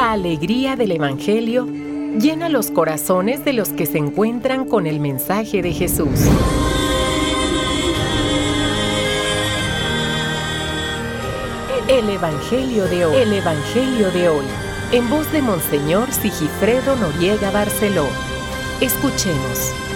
La alegría del Evangelio llena los corazones de los que se encuentran con el mensaje de Jesús. El Evangelio de hoy. El Evangelio de hoy. En voz de Monseñor Sigifredo Noriega Barceló. Escuchemos.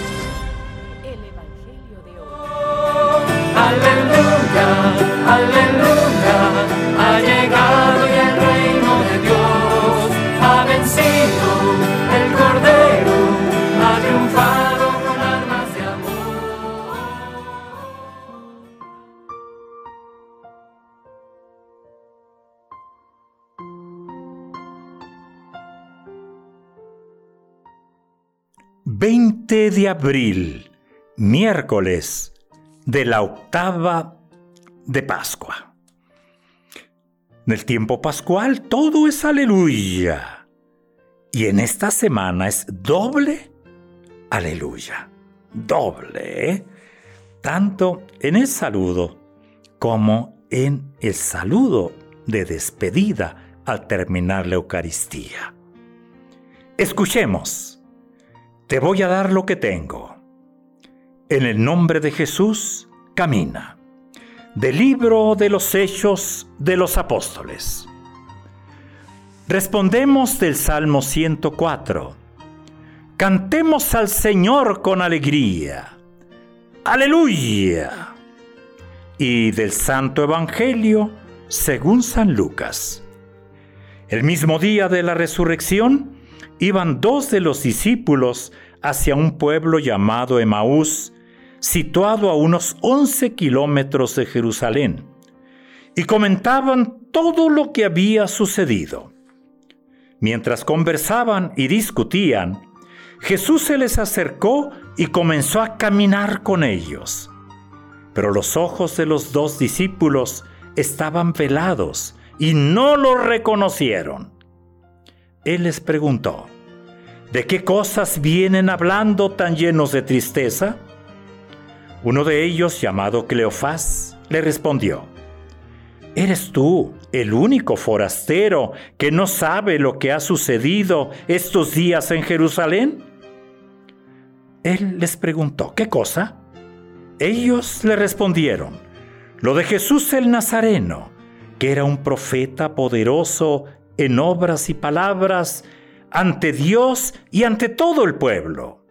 20 de abril, miércoles de la octava de Pascua. En el tiempo pascual todo es aleluya. Y en esta semana es doble aleluya. Doble, ¿eh? tanto en el saludo como en el saludo de despedida al terminar la Eucaristía. Escuchemos. Te voy a dar lo que tengo. En el nombre de Jesús, camina. Del libro de los Hechos de los Apóstoles. Respondemos del Salmo 104. Cantemos al Señor con alegría. Aleluya. Y del Santo Evangelio según San Lucas. El mismo día de la resurrección, iban dos de los discípulos hacia un pueblo llamado Emaús, situado a unos 11 kilómetros de Jerusalén, y comentaban todo lo que había sucedido. Mientras conversaban y discutían, Jesús se les acercó y comenzó a caminar con ellos. Pero los ojos de los dos discípulos estaban velados y no lo reconocieron. Él les preguntó, ¿de qué cosas vienen hablando tan llenos de tristeza? Uno de ellos, llamado Cleofás, le respondió, ¿Eres tú el único forastero que no sabe lo que ha sucedido estos días en Jerusalén? Él les preguntó, ¿qué cosa? Ellos le respondieron, lo de Jesús el Nazareno, que era un profeta poderoso en obras y palabras ante Dios y ante todo el pueblo.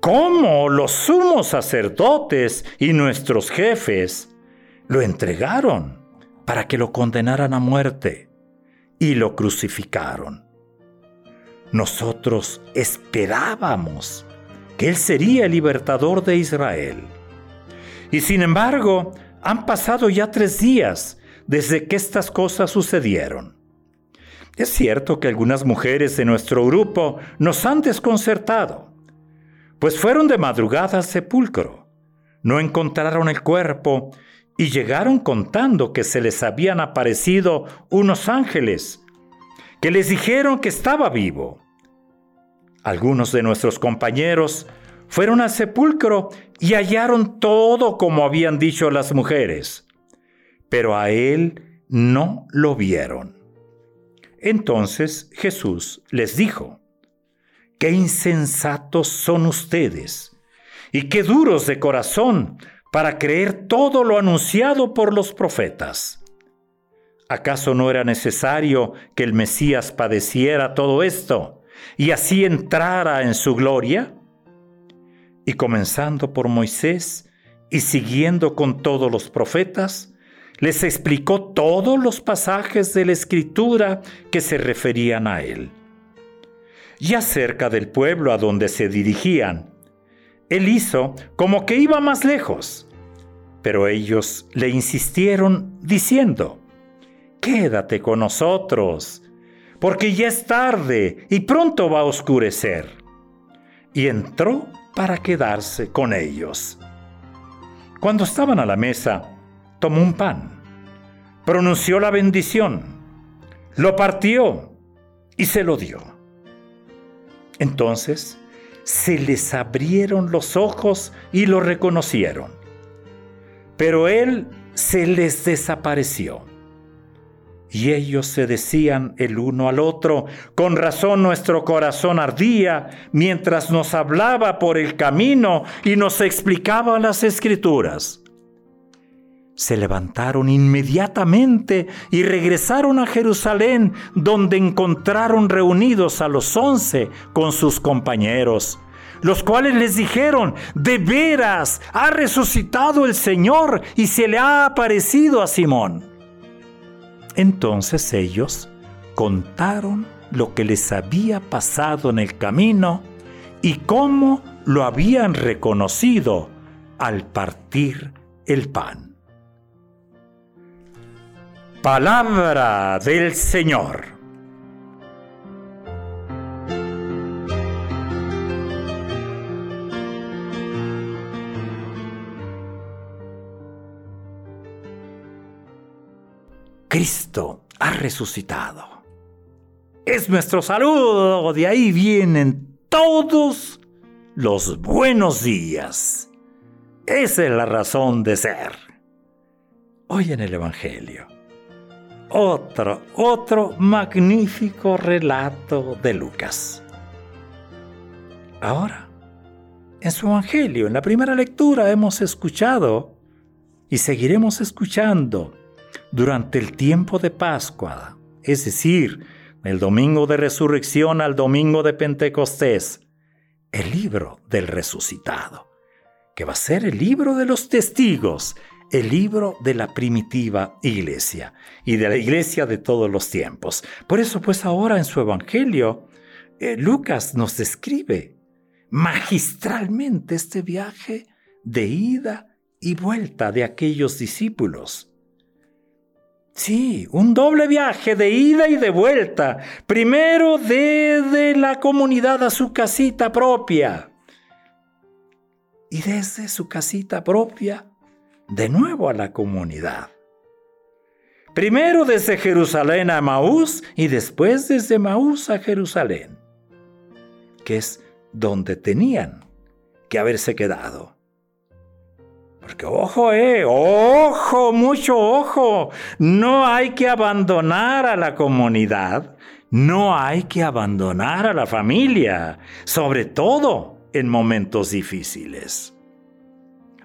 ¿Cómo los sumos sacerdotes y nuestros jefes lo entregaron para que lo condenaran a muerte y lo crucificaron? Nosotros esperábamos que Él sería el libertador de Israel. Y sin embargo, han pasado ya tres días desde que estas cosas sucedieron. Es cierto que algunas mujeres de nuestro grupo nos han desconcertado, pues fueron de madrugada al sepulcro, no encontraron el cuerpo y llegaron contando que se les habían aparecido unos ángeles que les dijeron que estaba vivo. Algunos de nuestros compañeros fueron al sepulcro y hallaron todo como habían dicho las mujeres, pero a él no lo vieron. Entonces Jesús les dijo, qué insensatos son ustedes y qué duros de corazón para creer todo lo anunciado por los profetas. ¿Acaso no era necesario que el Mesías padeciera todo esto y así entrara en su gloria? Y comenzando por Moisés y siguiendo con todos los profetas, les explicó todos los pasajes de la escritura que se referían a él. Ya cerca del pueblo a donde se dirigían, él hizo como que iba más lejos, pero ellos le insistieron diciendo, Quédate con nosotros, porque ya es tarde y pronto va a oscurecer. Y entró para quedarse con ellos. Cuando estaban a la mesa, tomó un pan, pronunció la bendición, lo partió y se lo dio. Entonces se les abrieron los ojos y lo reconocieron. Pero él se les desapareció. Y ellos se decían el uno al otro, con razón nuestro corazón ardía mientras nos hablaba por el camino y nos explicaba las escrituras. Se levantaron inmediatamente y regresaron a Jerusalén, donde encontraron reunidos a los once con sus compañeros los cuales les dijeron, de veras, ha resucitado el Señor y se le ha aparecido a Simón. Entonces ellos contaron lo que les había pasado en el camino y cómo lo habían reconocido al partir el pan. Palabra del Señor. Cristo ha resucitado. Es nuestro saludo, de ahí vienen todos los buenos días. Esa es la razón de ser. Hoy en el Evangelio, otro, otro magnífico relato de Lucas. Ahora, en su Evangelio, en la primera lectura hemos escuchado y seguiremos escuchando durante el tiempo de Pascua, es decir, el domingo de resurrección al domingo de Pentecostés, el libro del resucitado, que va a ser el libro de los testigos, el libro de la primitiva iglesia y de la iglesia de todos los tiempos. Por eso pues ahora en su evangelio, eh, Lucas nos describe magistralmente este viaje de ida y vuelta de aquellos discípulos Sí, un doble viaje de ida y de vuelta. Primero desde la comunidad a su casita propia. Y desde su casita propia, de nuevo a la comunidad. Primero desde Jerusalén a Maús y después desde Maús a Jerusalén, que es donde tenían que haberse quedado. Porque ojo, eh, ojo, mucho ojo. No hay que abandonar a la comunidad, no hay que abandonar a la familia, sobre todo en momentos difíciles.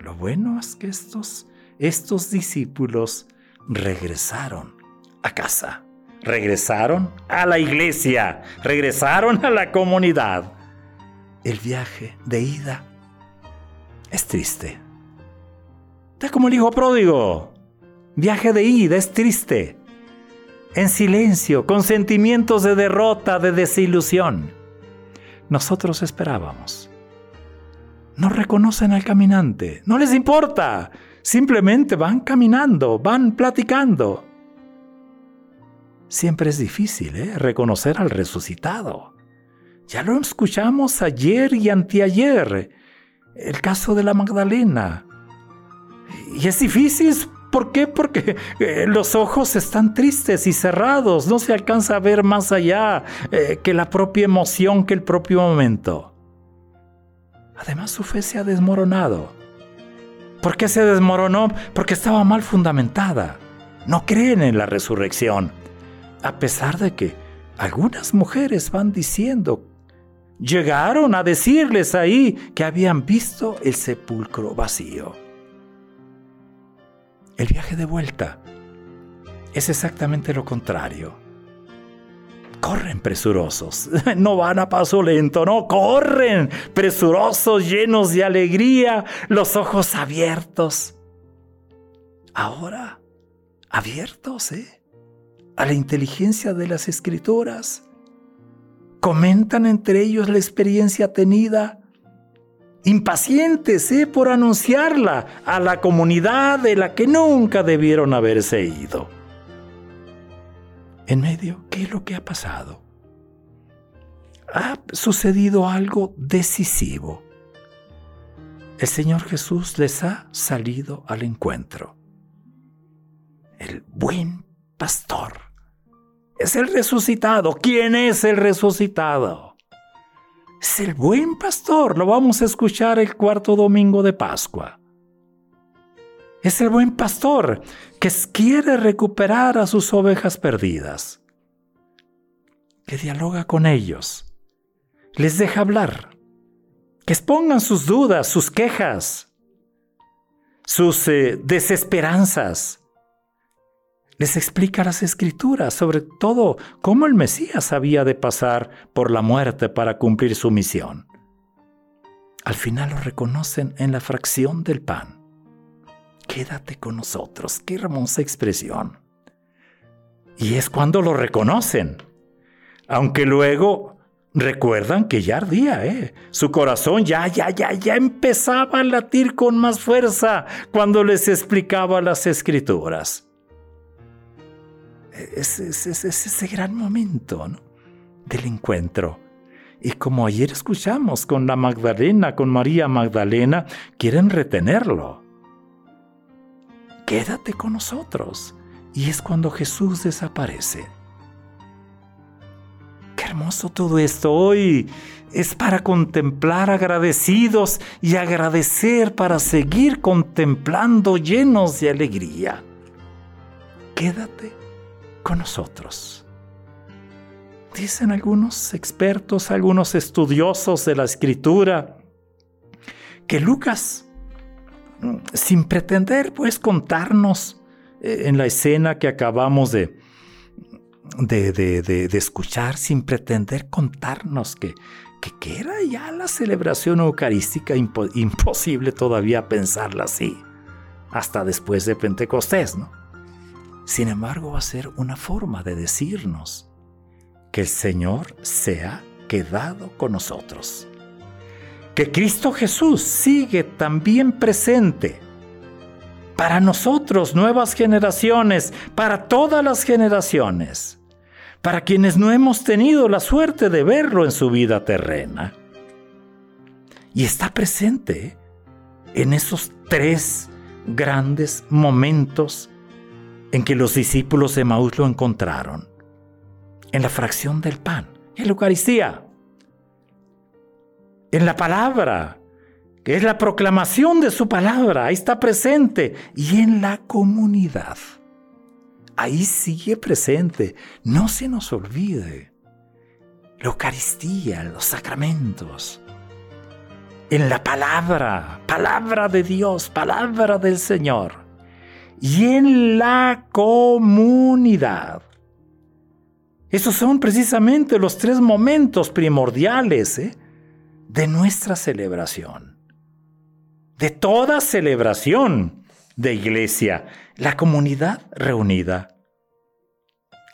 Lo bueno es que estos, estos discípulos regresaron a casa, regresaron a la iglesia, regresaron a la comunidad. El viaje de ida es triste es como el hijo pródigo. Viaje de ida, es triste. En silencio, con sentimientos de derrota, de desilusión. Nosotros esperábamos. No reconocen al caminante, no les importa. Simplemente van caminando, van platicando. Siempre es difícil ¿eh? reconocer al resucitado. Ya lo escuchamos ayer y anteayer. El caso de la Magdalena. Y es difícil. ¿Por qué? Porque eh, los ojos están tristes y cerrados. No se alcanza a ver más allá eh, que la propia emoción, que el propio momento. Además, su fe se ha desmoronado. ¿Por qué se desmoronó? Porque estaba mal fundamentada. No creen en la resurrección. A pesar de que algunas mujeres van diciendo, llegaron a decirles ahí que habían visto el sepulcro vacío. El viaje de vuelta es exactamente lo contrario. Corren presurosos, no van a paso lento, no, corren presurosos, llenos de alegría, los ojos abiertos. Ahora, abiertos, ¿eh? A la inteligencia de las escrituras. Comentan entre ellos la experiencia tenida impacientes ¿eh? por anunciarla a la comunidad de la que nunca debieron haberse ido. En medio, ¿qué es lo que ha pasado? Ha sucedido algo decisivo. El Señor Jesús les ha salido al encuentro. El buen pastor es el resucitado. ¿Quién es el resucitado? es el buen pastor. Lo vamos a escuchar el cuarto domingo de Pascua. Es el buen pastor que quiere recuperar a sus ovejas perdidas, que dialoga con ellos, les deja hablar, que expongan sus dudas, sus quejas, sus eh, desesperanzas. Les explica las escrituras, sobre todo cómo el Mesías había de pasar por la muerte para cumplir su misión. Al final lo reconocen en la fracción del pan quédate con nosotros. Qué hermosa expresión. Y es cuando lo reconocen. Aunque luego recuerdan que ya ardía, ¿eh? Su corazón ya, ya, ya, ya empezaba a latir con más fuerza cuando les explicaba las escrituras. Es, ese gran momento del encuentro. Y como ayer escuchamos con la Magdalena, con María Magdalena, quieren retenerlo quédate con nosotros. Y es cuando Jesús desaparece. Qué hermoso todo esto. Hoy es para contemplar agradecidos y agradecer para seguir contemplando llenos de alegría. Quédate con nosotros. Dicen algunos expertos, algunos estudiosos de la escritura, que Lucas sin pretender pues contarnos eh, en la escena que acabamos de, de, escuchar, sin pretender contarnos que, que, era ya la celebración eucarística imposible todavía pensarla así, hasta después de Pentecostés, ¿no? Sin embargo, va a ser una forma de decirnos que el Señor se ha quedado con nosotros que Cristo Jesús sigue también presente para nosotros, nuevas generaciones, para todas las generaciones, para quienes no hemos tenido la suerte de verlo en su vida terrena. Y está presente en esos tres grandes momentos en que los discípulos de Maús lo encontraron. En la fracción del pan, en la Eucaristía, en la palabra, que es la proclamación de su palabra, ahí está presente, y en la comunidad. Ahí sigue presente, no se nos olvide. La Eucaristía, los sacramentos, en la palabra, palabra de Dios, palabra del Señor, y en la comunidad. Esos son precisamente los tres momentos primordiales ¿eh? De nuestra celebración, de toda celebración de iglesia, la comunidad reunida,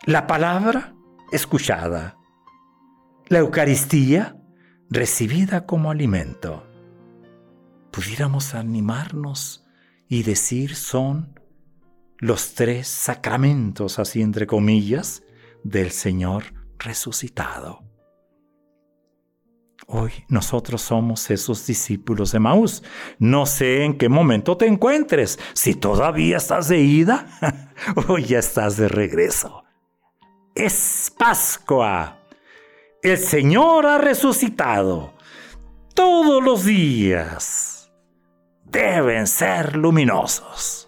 la palabra escuchada, la Eucaristía recibida como alimento. Pudiéramos animarnos y decir son los tres sacramentos, así entre comillas, del Señor resucitado. Hoy nosotros somos esos discípulos de Maús. No sé en qué momento te encuentres, si todavía estás de ida o ya estás de regreso. Es Pascua. El Señor ha resucitado. Todos los días deben ser luminosos.